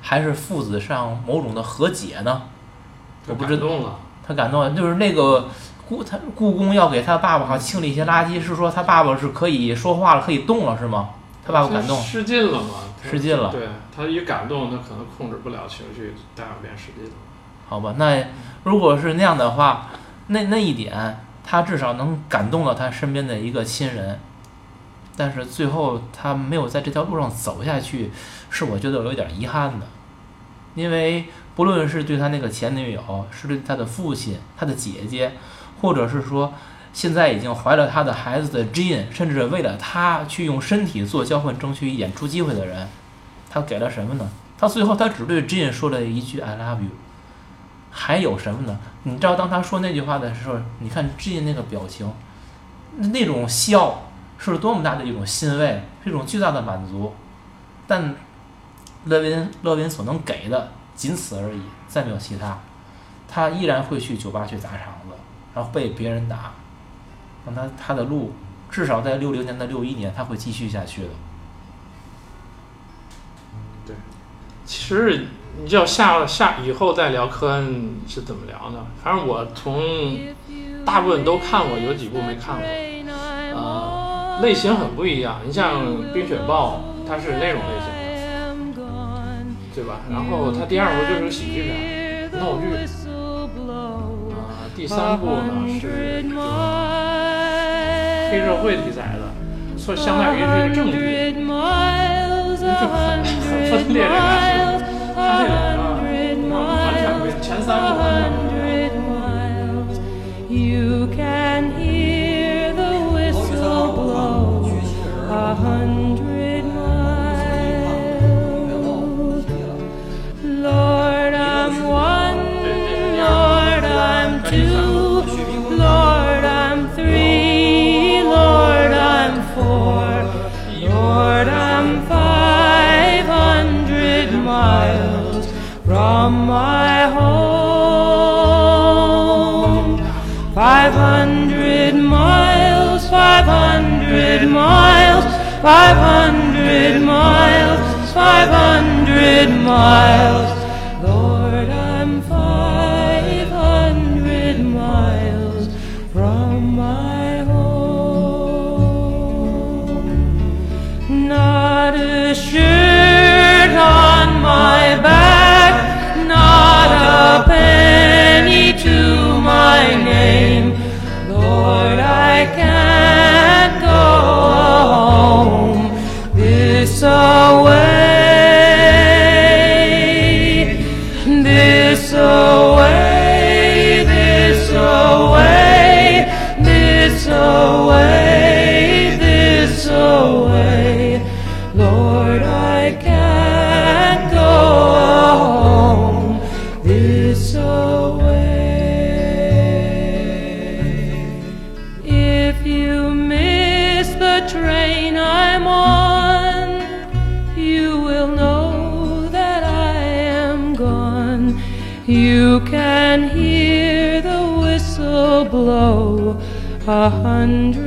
还是父子上某种的和解呢？我不知道。他感动了，就是那个。故他故宫要给他爸爸好清理一些垃圾，是说他爸爸是可以说话了，可以动了，是吗？他爸爸感动，失禁了吗？失禁了。对他一感动，他可能控制不了情绪，大便失禁了。好吧，那如果是那样的话，那那一点他至少能感动到他身边的一个亲人，但是最后他没有在这条路上走下去，是我觉得有点遗憾的，因为不论是对他那个前女友，是对他的父亲、他的姐姐。或者是说，现在已经怀了他的孩子的 Jean，甚至为了他去用身体做交换，争取演出机会的人，他给了什么呢？他最后他只对 Jean 说了一句 “I love you”，还有什么呢？你知道当他说那句话的时候，你看 Jean 那个表情，那种笑是多么大的一种欣慰，是一种巨大的满足。但勒宾勒宾所能给的仅此而已，再没有其他。他依然会去酒吧去砸场，然后被别人打。让他他的路至少在六零年的六一年，他会继续下去的。对其实你要下下以后再聊科恩是怎么聊呢？反正我从大部分都看过，有几部没看过。呃，类型很不一样。你像《冰雪暴》，它是那种类型的，对吧？然后它第二部就是个喜剧片，闹剧。第三部呢是黑社会题材的，所以相当于是一个正剧，就很很分裂这个感觉。它这两个完全不，前三部完全。a hundred home. Five hundred miles, five hundred miles, five hundred miles, five hundred miles. A hundred.